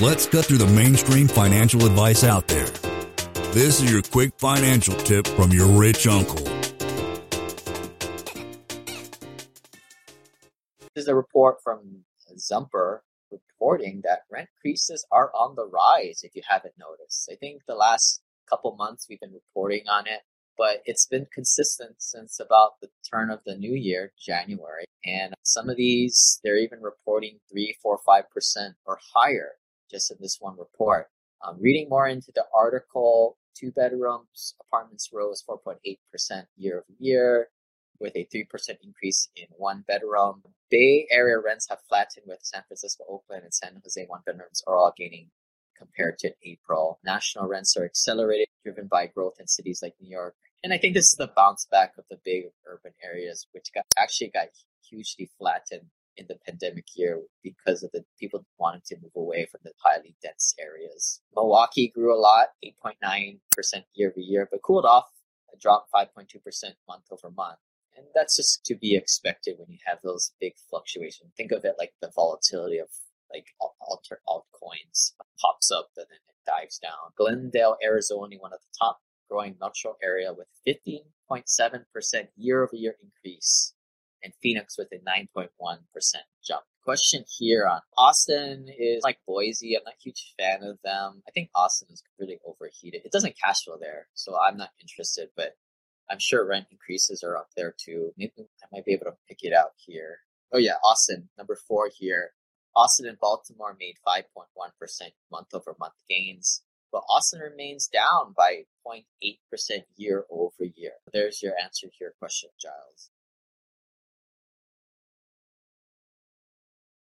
Let's cut through the mainstream financial advice out there. This is your quick financial tip from your rich uncle. This is a report from Zumper reporting that rent increases are on the rise, if you haven't noticed. I think the last couple months we've been reporting on it, but it's been consistent since about the turn of the new year, January. And some of these, they're even reporting 3, 4, 5% or higher just in this one report. Um, reading more into the article, two bedrooms apartments rose 4.8% year over year with a 3% increase in one bedroom. Bay Area rents have flattened with San Francisco, Oakland, and San Jose one bedrooms are all gaining compared to April. National rents are accelerated, driven by growth in cities like New York. And I think this is the bounce back of the big urban areas, which got, actually got hugely flattened in the pandemic year because of the people wanting to move away from the highly dense areas. Milwaukee grew a lot, 8.9% year over year, but cooled off, dropped 5.2% month over month. And that's just to be expected when you have those big fluctuations. Think of it like the volatility of like alter altcoins pops up and then it dives down. Glendale, Arizona, one of the top growing metro area with 15.7% year over year increase and Phoenix with a 9.1% jump. Question here on Austin is like Boise. I'm not a huge fan of them. I think Austin is really overheated. It doesn't cash flow there, so I'm not interested, but I'm sure rent increases are up there too. Maybe I might be able to pick it out here. Oh yeah, Austin, number four here. Austin and Baltimore made 5.1% month over month gains, but Austin remains down by 0.8% year over year. There's your answer to your question, Giles.